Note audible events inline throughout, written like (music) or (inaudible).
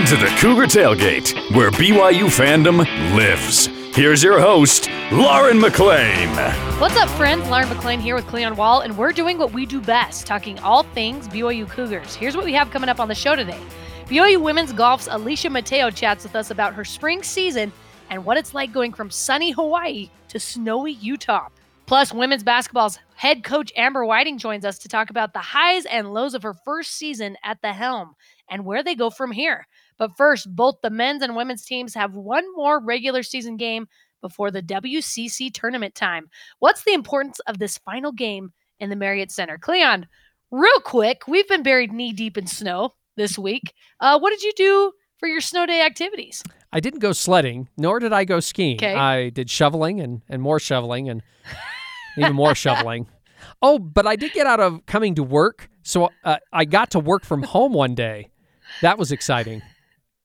into the Cougar Tailgate, where BYU fandom lives. Here's your host, Lauren McLean. What's up, friends? Lauren McLean here with Cleon Wall, and we're doing what we do best, talking all things BYU Cougars. Here's what we have coming up on the show today. BYU Women's Golf's Alicia Mateo chats with us about her spring season and what it's like going from sunny Hawaii to snowy Utah. Plus, women's basketball's head coach Amber Whiting joins us to talk about the highs and lows of her first season at the helm and where they go from here. But first, both the men's and women's teams have one more regular season game before the WCC tournament time. What's the importance of this final game in the Marriott Center? Cleon, real quick, we've been buried knee deep in snow this week. Uh, what did you do for your snow day activities? I didn't go sledding, nor did I go skiing. Okay. I did shoveling and, and more shoveling and even more shoveling. Oh, but I did get out of coming to work. So uh, I got to work from home one day. That was exciting.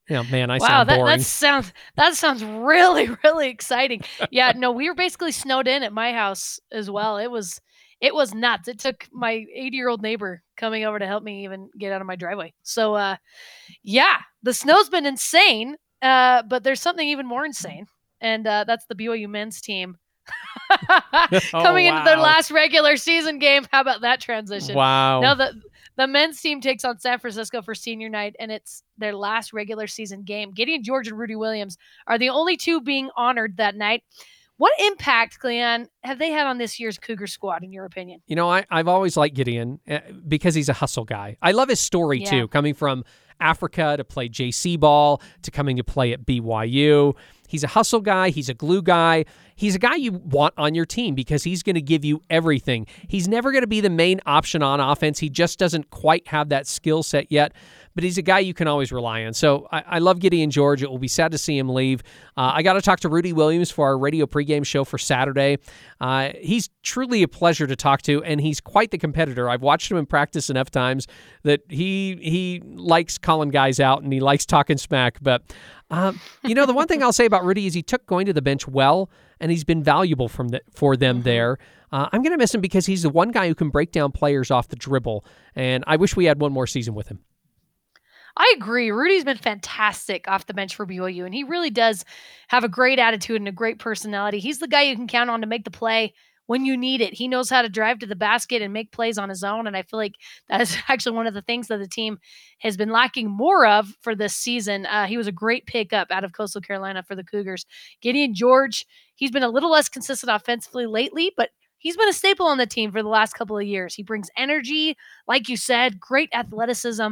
Yeah, man, I wow, sound that, boring. that sounds that sounds really (laughs) really exciting. Yeah, no, we were basically snowed in at my house as well. It was it was nuts. It took my 80 year old neighbor coming over to help me even get out of my driveway. So, uh, yeah, the snow's been insane. Uh, but there's something even more insane, and uh, that's the BYU men's team (laughs) (laughs) coming into their last regular season game. How about that transition? Wow. Now the the men's team takes on San Francisco for senior night, and it's their last regular season game. Gideon George and Rudy Williams are the only two being honored that night. What impact, Cleon, have they had on this year's Cougar squad, in your opinion? You know, I, I've always liked Gideon uh, because he's a hustle guy. I love his story Yeah. too, coming from Africa to play JC ball to coming to play at BYU. He's a hustle guy. He's a glue guy. He's a guy you want on your team because he's going to give you everything. He's never going to be the main option on offense. He just doesn't quite have that skill set yet, but he's a guy you can always rely on. So I, I love Gideon George. It will be sad to see him leave. Uh, I got to talk to Rudy Williams for our radio pregame show for Saturday. Uh, he's truly a pleasure to talk to, and he's quite the competitor. I've watched him in practice enough times that he he likes calling guys out and he likes talking smack. But um, you know, the one thing I'll say about Rudy is he took going to the bench well, and he's been valuable from the, for them there. Uh, I'm going to miss him because he's the one guy who can break down players off the dribble, and I wish we had one more season with him. I agree. Rudy's been fantastic off the bench for BYU, and he really does have a great attitude and a great personality. He's the guy you can count on to make the play when you need it. He knows how to drive to the basket and make plays on his own, and I feel like (laughs) that is actually one of the things that the team has been lacking more of for this season. Uh, he was a great pickup out of Coastal Carolina for the Cougars. Gideon George, he's been a little less consistent offensively lately, but he's been a staple on the team for the last couple of years. He brings energy, like you said, great athleticism,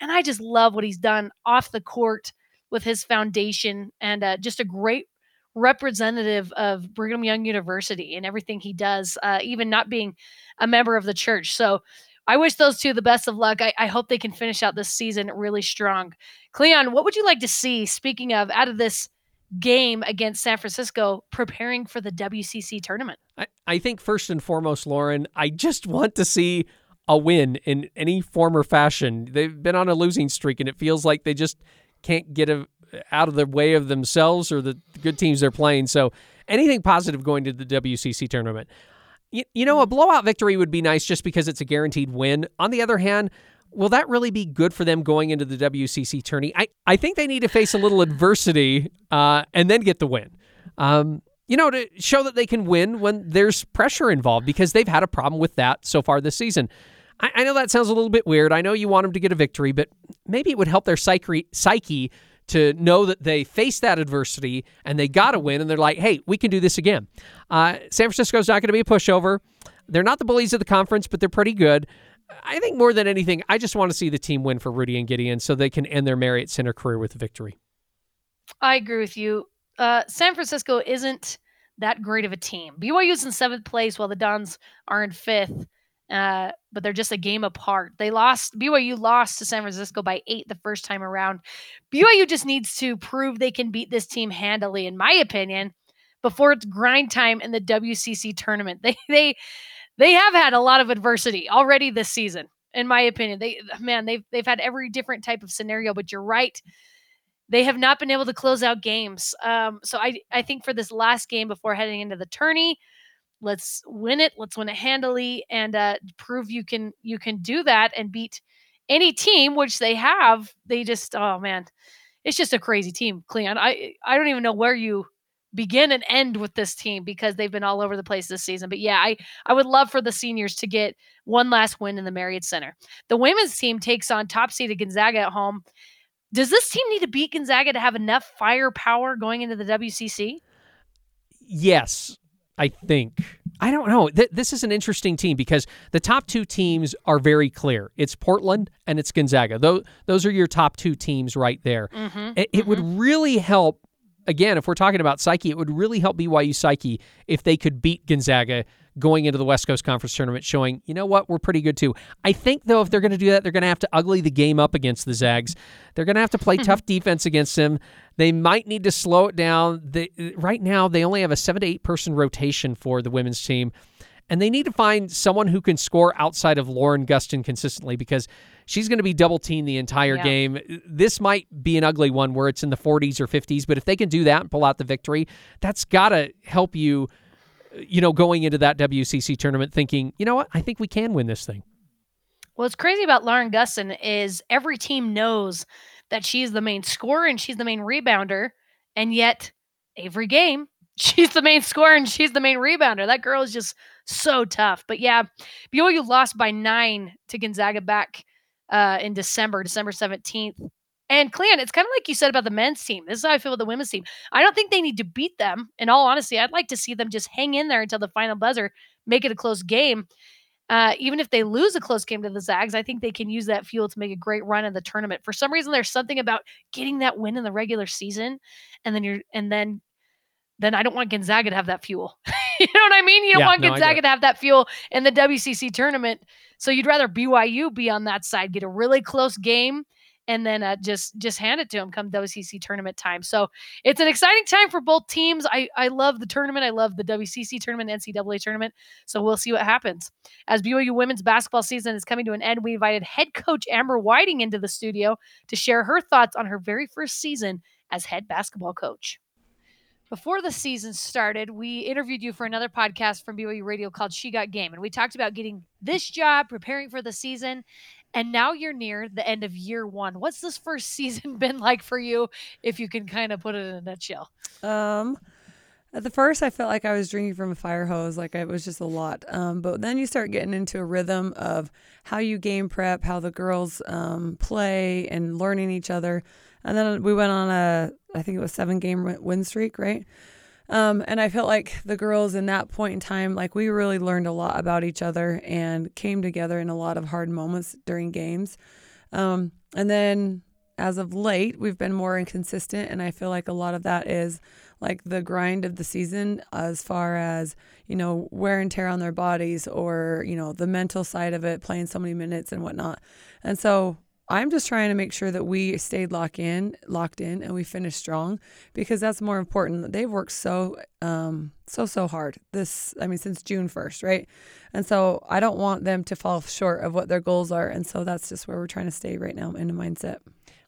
and I just love what he's done off the court with his foundation and uh, just a great representative of Brigham Young University and everything he does, uh, even not being a member of the church. So I wish those two the best of luck. I, I hope they can finish out this season really strong. Cleon, what would you like to see, speaking of, out of this game against San Francisco, preparing for the WCC tournament? I, I think first and foremost, Lauren, I just want to see a win in any form or fashion. They've been on a losing streak, and it feels like they just can't get a, out of the way of themselves or the good teams they're playing. So anything positive going to the WCC tournament. You, you know, a blowout victory would be nice just because it's a guaranteed win. On the other hand, will that really be good for them going into the WCC tourney? I, I think they need to face a little adversity uh, and then get the win. Um, you know, to show that they can win when there's pressure involved because they've had a problem with that so far this season. I, I know that sounds a little bit weird. I know you want them to get a victory, but maybe it would help their psyche, psyche to know that they face that adversity and they got to win, and they're like, hey, we can do this again. Uh, San Francisco's not going to be a pushover. They're not the bullies of the conference, but they're pretty good. I think more than anything, I just want to see the team win for Rudy and Gideon so they can end their Marriott Center career with a victory. I agree with you. Uh, San Francisco isn't that great of a team. BYU's in seventh place while the Dons are in fifth, uh, but they're just a game apart. They lost. BYU lost to San Francisco by eight the first time around. BYU just needs to prove they can beat this team handily, in my opinion, before it's grind time in the WCC tournament. (laughs) They they they have had a lot of adversity already this season, in my opinion. They man, they've they've had every different type of scenario, but you're right they have not been able to close out games. Um, so I I think for this last game before heading into the tourney, let's win it. Let's win it handily and uh, prove you can you can do that and beat any team, which they have. They just oh man, it's just a crazy team, Cleon. I I don't even know where you begin and end with this team because they've been all over the place this season. But yeah, I I would love for the seniors to get one last win in the Marriott Center. The women's team takes on top seeded Gonzaga at home. Does this team need to beat Gonzaga to have enough firepower going into the WCC? Yes, I think. I don't know. Th- this is an interesting team because the top two teams are very clear. It's Portland and it's Gonzaga. Those those are your top two teams right there. Mm-hmm, It, it would mm-hmm. really help. Again, if we're talking about Psyche, it would really help BYU Psyche if they could beat Gonzaga going into the West Coast Conference tournament, showing, you know what, we're pretty good too. I think, though, if they're going to do that, they're going to have to ugly the game up against the Zags. They're going to have to play hmm. tough defense against them. They might need to slow it down. They, right now, they only have a seven to eight person rotation for the women's team. And they need to find someone who can score outside of Lauren Gustin consistently because she's going to be double teamed the entire Yeah. game. This might be an ugly one where it's in the 40s or 50s, but if they can do that and pull out the victory, that's got to help you, you know, going into that WCC tournament thinking, you know what, I think we can win this thing. What's crazy about Lauren Gustin is every team knows that she's the main scorer and she's the main rebounder, and yet every game (laughs) she's the main scorer and she's the main rebounder. That girl is just so tough. But yeah, BYU lost by nine to Gonzaga back uh, in December, December seventeenth. And Cleon, it's kind of like you said about the men's team. This is how I feel with the women's team. I don't think they need to beat them. In all honesty, I'd like to see them just hang in there until the final buzzer, make it a close game. Uh, even if they lose a close game to the Zags, I think they can use that fuel to make a great run in the tournament. For some reason, there's something about getting that win in the regular season, and then you're, and then, then I don't want Gonzaga to have that fuel. (laughs) you know what I mean? You don't Yeah, want no, Gonzaga to have that fuel in the WCC tournament. So you'd rather BYU be on that side, get a really close game, and then uh, just just hand it to them come WCC tournament time. So it's an exciting time for both teams. I I love the tournament. I love the WCC tournament, NCAA tournament. So we'll see what happens. As BYU women's basketball season is coming to an end, we invited head coach Amber Whiting into the studio to share her thoughts on her very first season as head basketball coach. Before the season started, we interviewed you for another podcast from BYU Radio called She Got Game. And we talked about getting this job, preparing for the season. And now you're near the end of year one. What's this first (laughs) season been like for you, if you can kind of put it in a nutshell? Um, at the first, I felt like I was drinking from a fire hose. Like it was just a lot. Um, but then you start getting into a rhythm of how you game prep, how the girls um, play, and learning each other. And then we went on a, I think it was seven game win- streak, right? Um, and I felt like the girls in that point in time, like we really learned a lot about each other and came together in a lot of hard moments during games. Um, and then as of late, we've been more inconsistent. And I feel like a lot of that is like the grind of the season as far as, you know, wear and tear on their bodies or, you know, the mental side of it, playing so many minutes and whatnot. And so I'm just trying to make sure that we stayed locked in, locked in, and we finished strong because that's more important. They've worked so, um, so so hard. This, I mean, since June first, right? And so I don't want them to fall short of what their goals are, and so that's just where we're trying to stay right now in the mindset.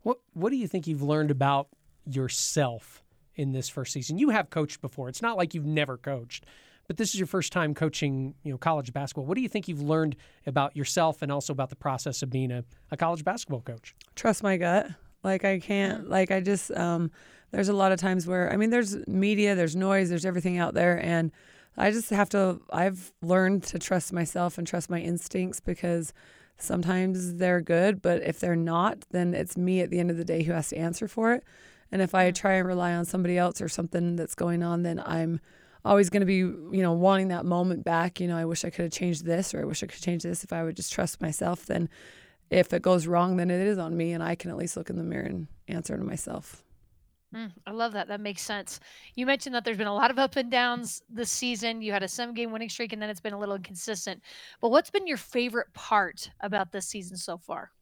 What What do you think you've learned about yourself in this first season? You have coached before. It's not like you've never coached, but this is your first time coaching, you know, college basketball. What do you think you've learned about yourself and also about the process of being a, a college basketball coach? trust my gut. Like I can't like I just um there's a lot of times where I mean there's media, there's noise, there's everything out there and I just have to I've learned to trust myself and trust my instincts because sometimes they're good, but if they're not, then it's me at the end of the day who has to answer for it. And if I try and rely on somebody else or something that's going on, then I'm always going to be, you know, wanting that moment back. You know, I wish I could have changed this or I wish I could change this. If I would just trust myself, then if it goes wrong, then it is on me, and I can at least look in the mirror and answer to myself. Mm, I love that. That makes sense. You mentioned that there's been a lot of up and downs this season. You had a seven game winning streak, and then it's been a little inconsistent. But what's been your favorite part about this season so far?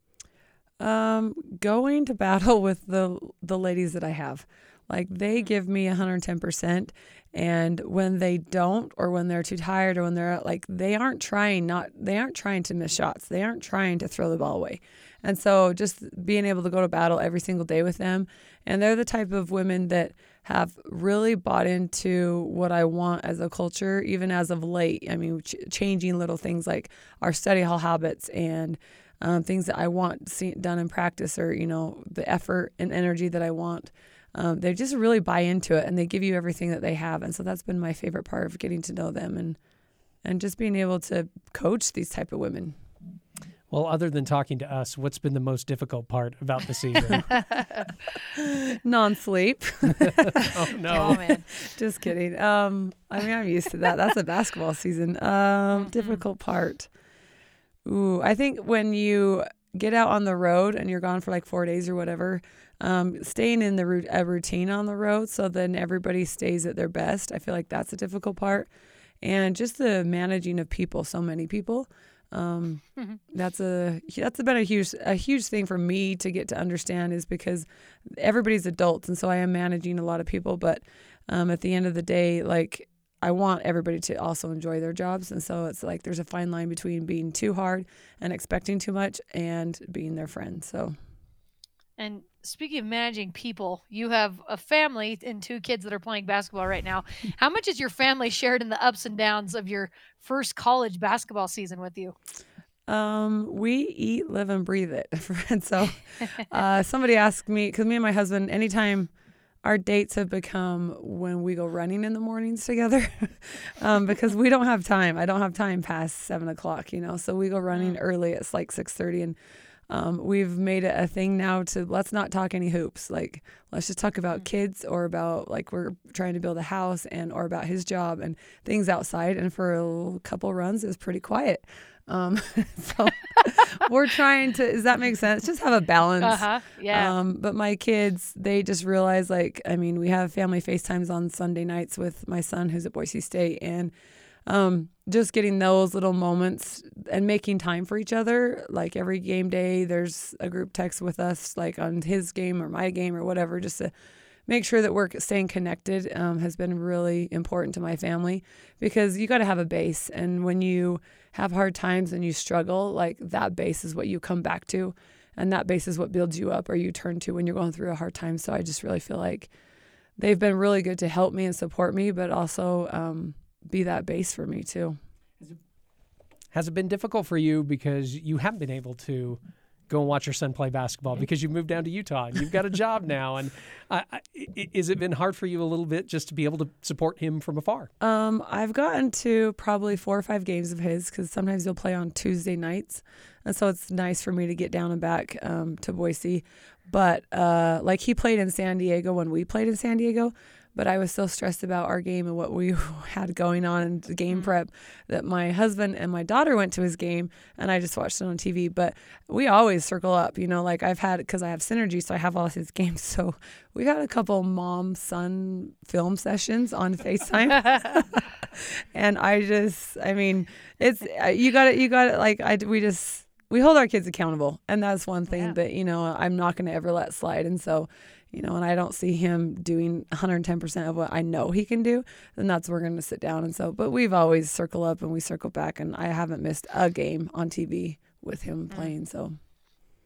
Um, going to battle (laughs) with the the ladies that I have, like they give me 110 percent, and when they don't, or when they're too tired, or when they're like they aren't trying not they aren't trying to miss shots, they aren't trying to throw the ball away, and so just being able to go to battle every single day with them, and they're the type of women that have really bought into what I want as a culture, even as of late. I mean, ch- changing little things like our study hall habits and um, things that I want see, done in practice, or you know, the effort and energy that I want. Um, they just really buy into it, and they give you everything that they have, and so that's been my favorite part of getting to know them and and just being able to coach these type of women. Well, other than talking to us, what's been the most difficult part about the season? (laughs) Non-sleep. (laughs) oh no. Oh man. Just kidding. Um, I mean, I'm used to that. That's a basketball season. Um, difficult part. Ooh, I think when you get out on the road and you're gone for like four days or whatever, um, staying in the root, a routine on the road, so then everybody stays at their best. I feel like that's a difficult part, and just the managing of people, so many people. Um, that's a that's been a huge a huge thing for me to get to understand is because everybody's adults and so I am managing a lot of people but um, at the end of the day like I want everybody to also enjoy their jobs and so it's like there's a fine line between being too hard and expecting too much and being their friend so And speaking of managing people, you have a family and two kids that are playing basketball right now. (laughs) How much is your family shared in the ups and downs of your first college basketball season with you? Um, we eat, live, and breathe it. (laughs) and so, (laughs) uh, somebody asked me because me and my husband, anytime our dates have become when we go running in the mornings together, um, because we don't have time. I don't have time past seven o'clock, you know. So we go running early. It's like six thirty, and um, we've made it a thing now to let's not talk any hoops. Like let's just talk about kids or about like we're trying to build a house and or about his job and things outside. And for a couple runs, it was pretty quiet. Um, (laughs) so (laughs) we're trying to. Does that make sense? Just have a balance. Uh huh. Yeah. Um, but my kids, they just realize like, I mean, we have family FaceTimes on Sunday nights with my son who's at Boise State, and um, just getting those little moments and making time for each other. Like every game day, there's a group text with us, like on his game or my game or whatever, just to make sure that we're staying connected um, has been really important to my family because you got to have a base. And when you have hard times and you struggle, like that base is what you come back to. And that base is what builds you up or you turn to when you're going through a hard time. So I just really feel like they've been really good to help me and support me, but also um, be that base for me too. Has it been difficult for you because you haven't been able to go and watch your son play basketball because you've moved down to Utah and you've got a job (laughs) now? And uh, is it been hard for you a little bit just to be able to support him from afar? Um, I've gotten to probably four or five games of his because sometimes he'll play on Tuesday nights, and so it's nice for me to get down and back um, to Boise. But uh, like he played in San Diego when we played in San Diego, but I was so stressed about our game and what we (laughs) had going on in the game mm-hmm. prep that my husband and my daughter went to his game and I just watched it on TV. But we always circle up, you know, like I've had because I have synergy, so I have all his (laughs) games. So we've had a couple mom son film sessions on (laughs) FaceTime, and I just, I mean, it's uh, you got it, you got it. Like I, we just we hold our kids accountable, and that's one thing Yeah. that you know I'm not going to ever let slide. And so you know, and I don't see him doing 110% of what I know he can do, then that's where we're going to sit down. And so, but we've always circle up and we circle back, and I haven't missed a game on TV with him playing. So,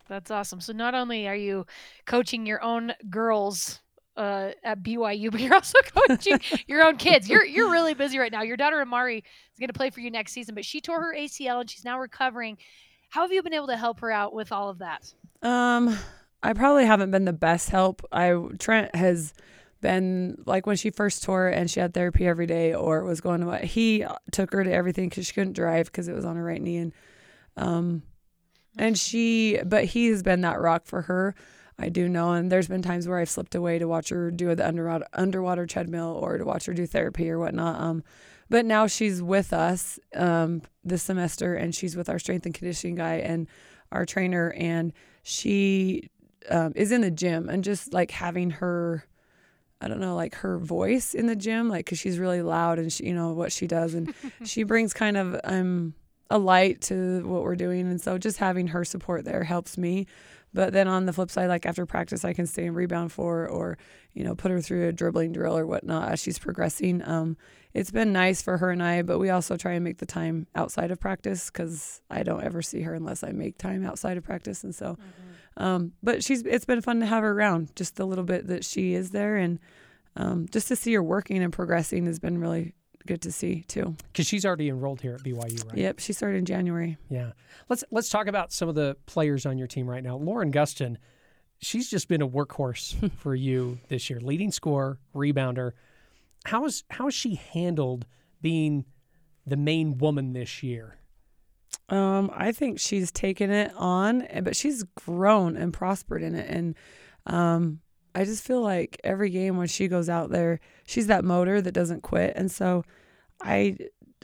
That's awesome. So not only are you coaching your own girls uh, at BYU, (laughs) but you're also coaching your own kids. You're you're really busy right now. Your daughter Amari is going to play for you next season, but she tore her ACL and she's now recovering. How have you been able to help her out with all of that? um, I probably haven't been the best help. I Trent has been like when she first tore and she had therapy every day or was going to what he took her to everything because she couldn't drive because it was on her right knee and um and she but he has been that rock for her i do know and there's been times where i've slipped away to watch her do the underwater underwater treadmill or to watch her do therapy or whatnot um but now she's with us um this semester and she's with our strength and conditioning guy and our trainer and she um, is in the gym and just like having her I don't know, like her voice in the gym, like because she's really loud and she, you know what she does, and (laughs) she brings kind of um a light to what we're doing, and so just having her support there helps me. But then on the flip side, like after practice, I can stay and rebound for her, or you know put her through a dribbling drill or whatnot as she's progressing. Um, it's been nice for her and I, but we also try and make the time outside of practice because I don't ever see her unless I make time outside of practice, and so. Um, but she's it's been fun to have her around just a little bit that she is there and um, just to see her working and progressing has been really good to see too. Because she's already enrolled here at BYU, right? Yep, she started in January. Yeah. Let's let's talk about some of the players on your team right now. Lauren Gustin, she's just been a workhorse (laughs) for you this year, leading scorer, rebounder. How is how has she handled being the main woman this year? Um, I think she's taken it on, eh, but she's grown and prospered in it. And um, I just feel like every game when she goes out there, she's that motor that doesn't quit. And so I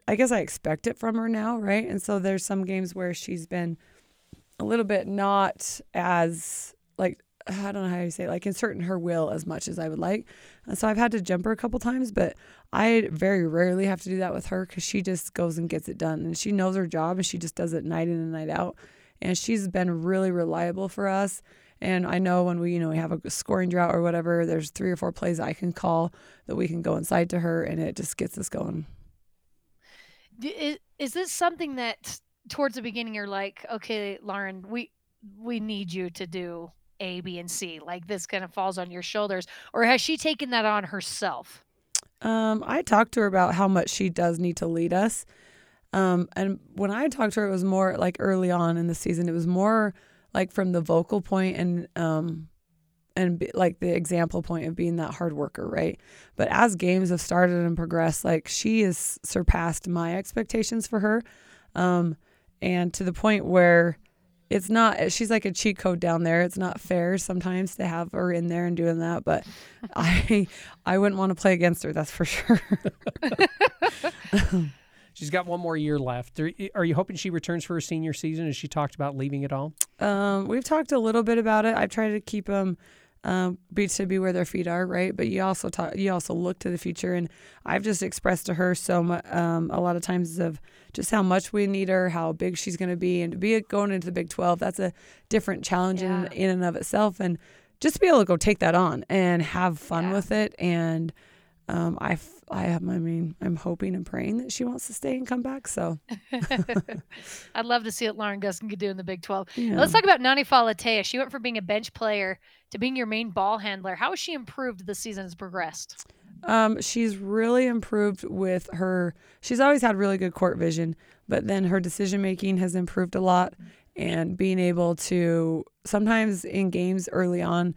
I guess I expect it from her now, right? And so there's some games where she's been a little bit not as like I don't know how you say it, like inserting her will as much as I would like. And so I've had to jump her a couple times, but I very rarely have to do that with her because she just goes and gets it done. And she knows her job and she just does it night in and night out. And she's been really reliable for us. And I know when we, you know, we have a scoring drought or whatever, there's three or four plays I can call that we can go inside to her and it just gets us going. Is, is this something that towards the beginning you're like, okay, Lauren, we we need you to do A, B, and C. Like this kind of falls on your shoulders, or has she taken that on herself? Um, I talked to her about how much she does need to lead us. Um, and when I talked to her, it was more like early on in the season. It was more like from the vocal point and um, and be, like the example point of being that hard worker, right? But as games have started and progressed, like she has surpassed my expectations for her, um, and to the point where it's not she's like a cheat code down there it's not fair sometimes to have her in there and doing that but (laughs) i i wouldn't want to play against her that's for sure (laughs) she's got one more year left are, are you hoping she returns for her senior season has she talked about leaving it all um, we've talked a little bit about it i've tried to keep them um, be to be where their feet are, right? But you also talk, you also look to the future, and I've just expressed to her so much, um, a lot of times of just how much we need her, how big she's going to be, and to be going into the Big Twelve, that's a different challenge yeah. in in and of itself, and just to be able to go take that on and have fun yeah. with it, and um, I I have, I mean, I'm hoping and praying that she wants to stay and come back. So (laughs) I'd love to see what Lauren Gustin could do in the Big 12. Yeah. Let's talk about Nani Falatea. She went from being a bench player to being your main ball handler. How has she improved the season has progressed? Um, she's really improved with her. She's always had really good court vision, but then her decision making has improved a lot, and being able to sometimes in games early on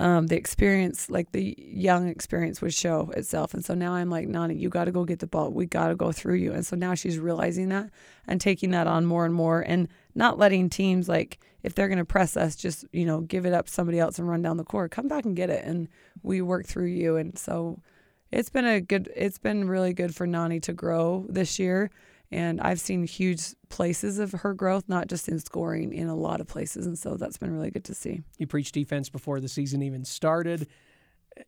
um, the experience, like the young experience, would show itself. And so now I'm like, Nani, you got to go get the ball. We got to go through you. And so now she's realizing that and taking that on more and more and not letting teams, like, if they're going to press us, just, you know, give it up somebody else and run down the court. Come back and get it. And we work through you. And so it's been a good, it's been really good for Nani to grow this year. And I've seen huge places of her growth, not just in scoring, in a lot of places. And so that's been really good to see. You preached defense before the season even started.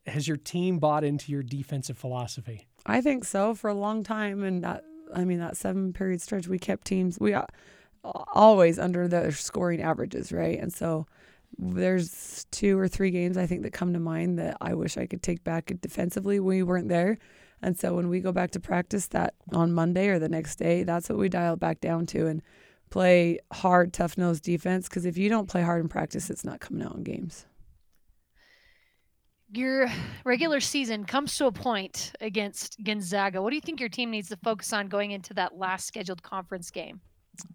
Has your team bought into your defensive philosophy? I think so for a long time. And that, I mean, that seven period stretch, we kept teams, we uh, always under the scoring averages, right? And so there's two or three games I think that come to mind that I wish I could take back defensively. We weren't there. And so when we go back to practice that on Monday or the next day, that's what we dial back down to and play hard, tough nosed defense. Because if you don't play hard in practice, it's not coming out in games. Your regular season comes to a point against Gonzaga. What do you think your team needs to focus on going into that last scheduled conference game?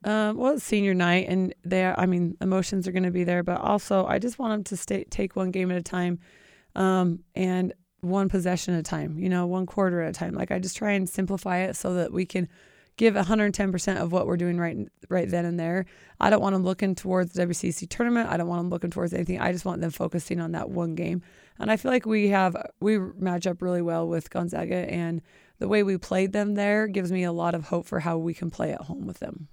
Um, well, it's senior night, and there, I mean, emotions are going to be there, but also I just want them to stay, take one game at a time. Um, and one possession at a time, you know, one quarter at a time. Like I just try and simplify it so that we can give 110% of what we're doing right right then and there. I don't want them looking towards the WCC tournament. I don't want them looking towards anything. I just want them focusing on that one game. And I feel like we have we match up really well with Gonzaga and the way we played them there gives me a lot of hope for how we can play at home with them.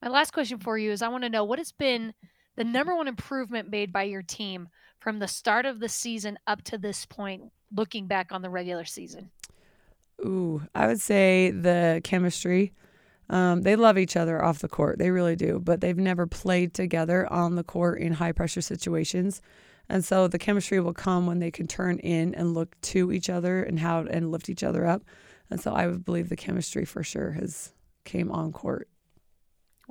My last question for you is I want to know what has been the number one improvement made by your team from the start of the season up to this point, looking back on the regular season? Ooh, I would say the chemistry. Um, they love each other off the court. They really do, but they've never played together on the court in high pressure situations. And so the chemistry will come when they can turn in and look to each other and how and lift each other up. And so I would believe the chemistry for sure has came on court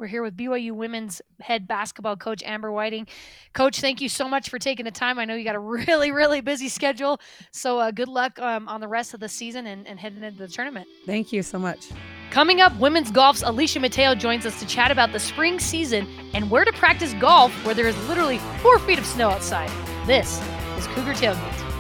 We're here with BYU women's head basketball coach Amber Whiting. Coach, thank you so much for taking the time. I know you got a (laughs) really, really busy schedule. So uh, good luck um, on the rest of the season and, and heading into the tournament. Thank you so much. Coming up, women's golf's Alicia Mateo joins us to chat about the spring season and where to practice golf where there is literally four feet of snow outside. This is Cougar Tailgate.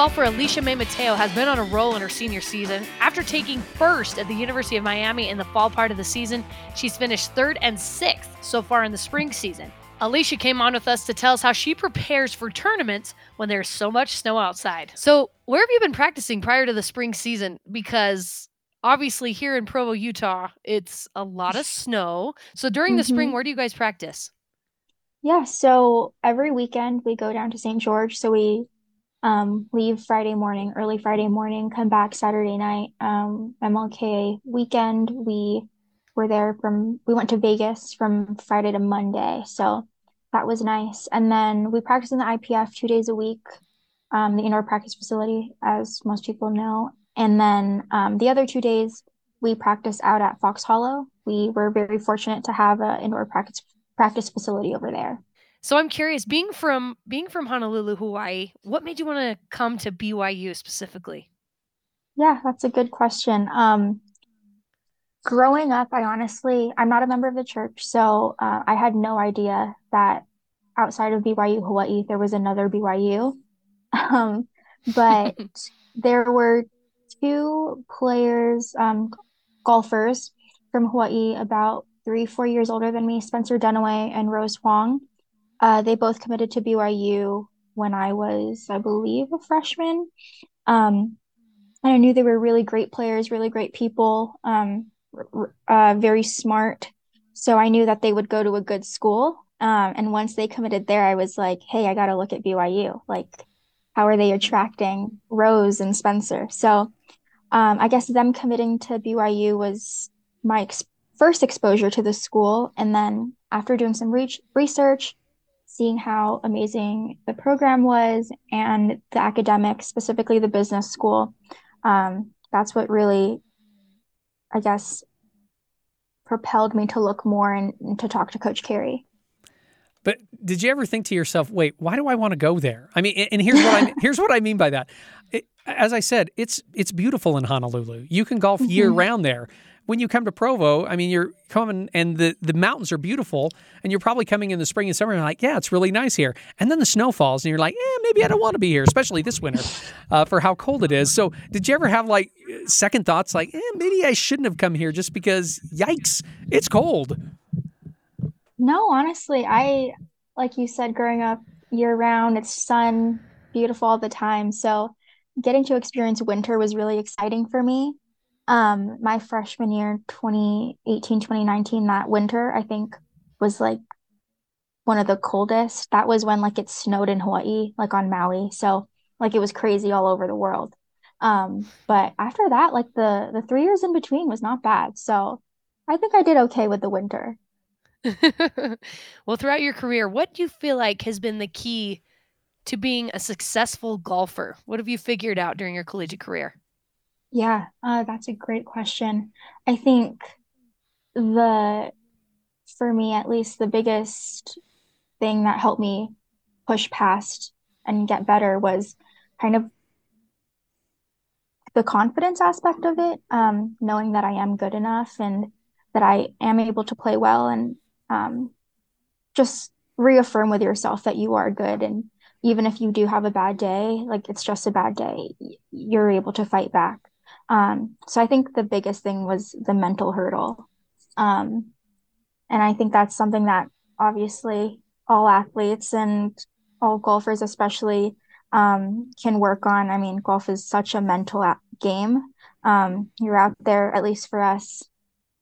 Golfer Alicia May Mateo has been on a roll in her senior season. After taking first at the University of Miami in the fall part of the season, she's finished third and sixth so far in the spring season. Alicia came on with us to tell us how she prepares for tournaments when there's so much snow outside. So, where have you been practicing prior to the spring season? Because obviously, here in Provo, Utah, it's a lot of snow. So, during the spring, Mhm. where do you guys practice? Yeah, so every weekend we go down to St. George. So we um, leave Friday morning, early Friday morning, come back Saturday night. Um, MLK weekend, we were there from, we went to Vegas from Friday to Monday. So that was nice. And then we practice in the IPF two days a week, um, the indoor practice facility, as most people know. And then um, the other two days we practice out at Fox Hollow. We were very fortunate to have an indoor practice practice facility over there. So I'm curious, being from being from Honolulu, Hawaii, what made you want to come to BYU specifically? Yeah, that's a good question. Um, growing up, I honestly, I'm not a member of the church, so uh, I had no idea that outside of BYU Hawaii, there was another BYU. Um, but (laughs) there were two players, um, golfers from Hawaii, about three, four years older than me, Spencer Dunaway and Rose Huang. Uh, they both committed to BYU when I was, I believe, a freshman. Um, and I knew they were really great players, really great people, um, uh, very smart. So I knew that they would go to a good school. Um, and once they committed there, I was like, hey, I got to look at BYU. Like, how are they attracting Rose and Spencer? So um, I guess them committing to BYU was my ex- first exposure to the school. And then after doing some re- research, seeing how amazing the program was and the academics, specifically the business school, um, that's what really, I guess, propelled me to look more and, and to talk to Coach Carrie. But did you ever think to yourself, "Wait, why do I want to go there?" I mean, and here's what I (laughs) here's what I mean by that. It, as I said, it's it's beautiful in Honolulu. You can golf year Mhm. round there. When you come to Provo, I mean, you're coming and the the mountains are beautiful, and you're probably coming in the spring and summer and like, yeah, it's really nice here. And then the snow falls, and you're like, eh, maybe I don't want to be here, especially this winter, (laughs) uh, for how cold it is. So, did you ever have like second thoughts, like, eh, maybe I shouldn't have come here just because, yikes, it's cold. No, honestly, I, like you said, growing up year round, it's sun, beautiful all the time. So getting to experience winter was really exciting for me. Um, my freshman year, 2018, 2019, that winter, I think was like one of the coldest. That was when like it snowed in Hawaii, like on Maui. So like it was crazy all over the world. Um, but after that, like the the three years in between was not bad. So I think I did okay with the winter. (laughs) well, throughout your career, what do you feel like has been the key to being a successful golfer? What have you figured out during your collegiate career? Yeah, uh, that's a great question. I think the, for me at least, the biggest thing that helped me push past and get better was kind of the confidence aspect of it, um, knowing that I am good enough and that I am able to play well and um, just reaffirm with yourself that you are good. And even if you do have a bad day, like it's just a bad day, you're able to fight back. Um, so I think the biggest thing was the mental hurdle. Um, and I think that's something that obviously all athletes and all golfers especially um, can work on. I mean, golf is such a mental game. Um, you're out there, at least for us,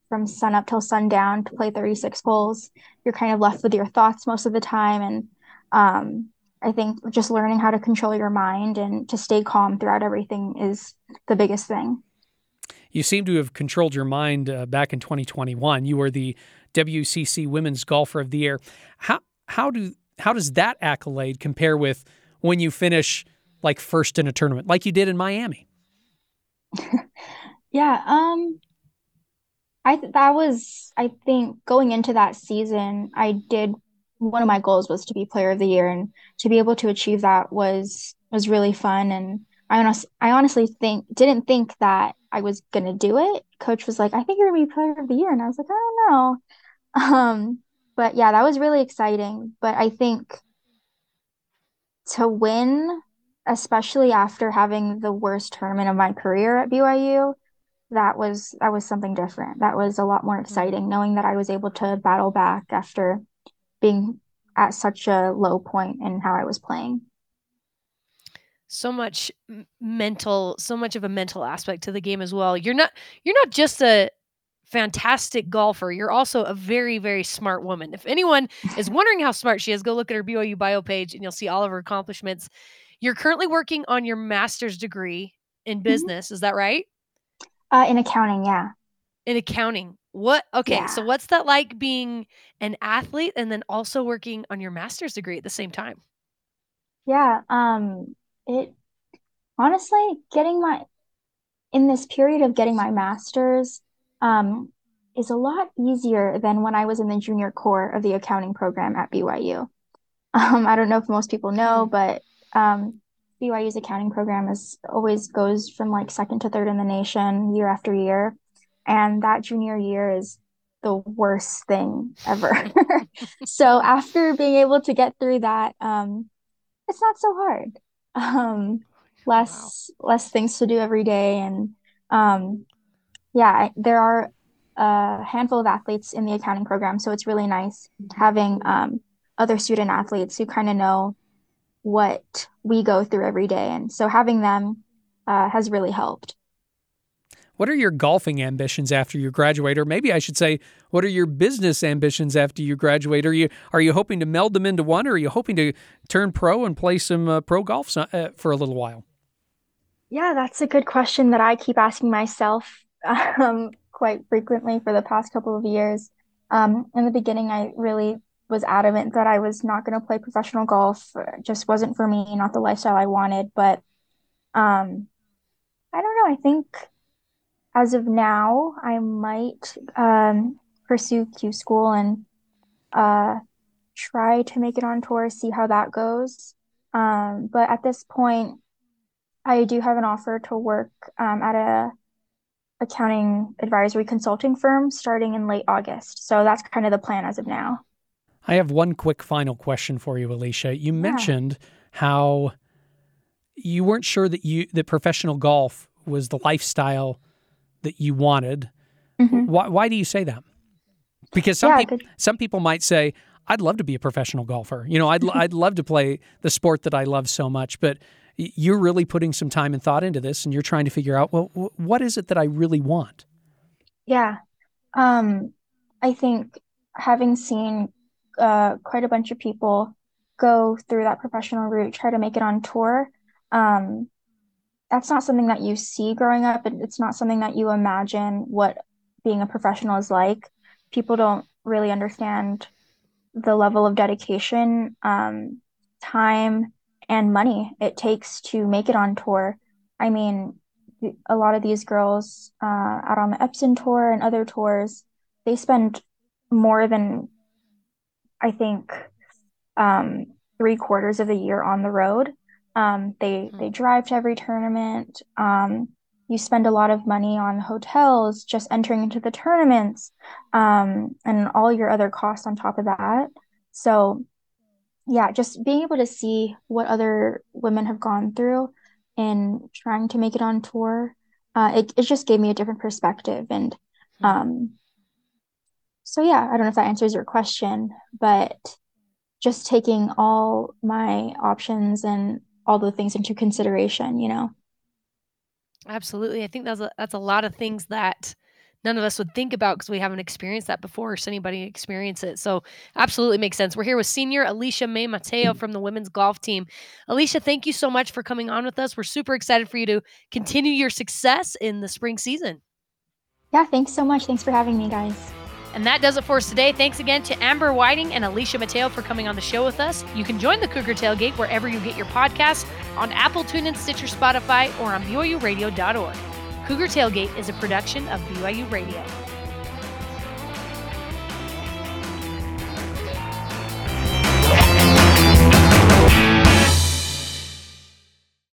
from sun up till sundown to play 36 holes. You're kind of left with your thoughts most of the time. And um, I think just learning how to control your mind and to stay calm throughout everything is the biggest thing. You seem to have controlled your mind uh, back in 2021. You were the WCC Women's Golfer of the Year. How how do how does that accolade compare with when you finish like first in a tournament, like you did in Miami? (laughs) yeah, um, I th- that was I think going into that season, I did one of my goals was to be Player of the Year, and to be able to achieve that was was really fun. And I honestly, I honestly think didn't think that I was gonna do it. Coach was like, "I think you're gonna be Player of the Year," and I was like, "I don't know." (laughs) Um, but yeah, that was really exciting. But I think to win, especially after having the worst tournament of my career at BYU, that was that was something different. That was a lot more exciting, knowing that I was able to battle back after being at such a low point in how I was playing. So much mental, so much of a mental aspect to the game as well. You're not you're not just a fantastic golfer. You're also a very, very smart woman. If anyone is (laughs) wondering how smart she is, go look at her BYU bio page and you'll see all of her accomplishments. You're currently working on your master's degree in mm-hmm. business. Mm-hmm. Is that right? Uh, in accounting, yeah. In accounting. What? Okay. Yeah. So, what's that like being an athlete and then also working on your master's degree at the same time? Yeah. Um, it honestly, getting my, in this period of getting my master's, um, is a lot easier than when I was in the junior core of the accounting program at BYU. (laughs) Um, I don't know if most people know, hmm. but um, BYU's accounting program is always goes from like second to third in the nation year after year, and that junior year is the worst thing ever. (laughs) so after being able to get through that, um, it's not so hard. Um, less wow. less things to do every day, and um, yeah, there are a handful of athletes in the accounting program, so it's really nice having um, other student athletes who kind of know what we go through every day, and so having them uh, has really helped. What are your golfing ambitions after you graduate, or maybe I should say, what are your business ambitions after you graduate? Are you are you hoping to meld them into one, or are you hoping to turn pro and play some uh, pro golf uh, for a little while? Yeah, that's a good question that I keep asking myself (laughs) um, quite frequently for the past couple of years. Um, in the beginning, I really was adamant that I was not going to play professional golf. It just wasn't for me, not the lifestyle I wanted. But um, I don't know. I think as of now, I might um, pursue Q school and uh, try to make it on tour, see how that goes. Um, but at this point, I do have an offer to work um, at a accounting advisory consulting firm starting in late August. So that's kind of the plan as of now. I have one quick final question for you, Alicia. You yeah. mentioned how you weren't sure that you that professional golf was the lifestyle that you wanted. Mm-hmm. Why, why do you say that? Because some yeah, people some people might say, "I'd love to be a professional golfer." You know, I'd I'd love to play the sport that I love so much, but you're really putting some time and thought into this and you're trying to figure out well what is it that i really want yeah um, i think having seen uh, quite a bunch of people go through that professional route try to make it on tour um, that's not something that you see growing up and it's not something that you imagine what being a professional is like people don't really understand the level of dedication um, time and money it takes to make it on tour. I mean, a lot of these girls uh, out on the Epson tour and other tours, they spend more than I think um, three quarters of the year on the road. Um, they mm-hmm. they drive to every tournament. Um, you spend a lot of money on hotels just entering into the tournaments, um, and all your other costs on top of that. So yeah, just being able to see what other women have gone through in trying to make it on tour, uh, it, it just gave me a different perspective. And hmm. um, so, yeah, I don't know if that answers your question, but just taking all my options and all the things into consideration, you know? Absolutely. I think that's a, that's a lot of things that none of us would think about because we haven't experienced that before or seen anybody experience it. So absolutely makes sense. We're here with senior Alicia May Mateo from the women's golf team. Alicia, thank you so much for coming on with us. We're super excited for you to continue your success in the spring season. Yeah, thanks so much. Thanks for having me, guys. And that does it for us today. Thanks again to Amber Whiting and Alicia Mateo for coming on the show with us. You can join the Cougar Tailgate wherever you get your podcasts on Apple, TuneIn, Stitcher, Spotify, or on BYURadio.org. Cougar Tailgate is a production of BYU Radio.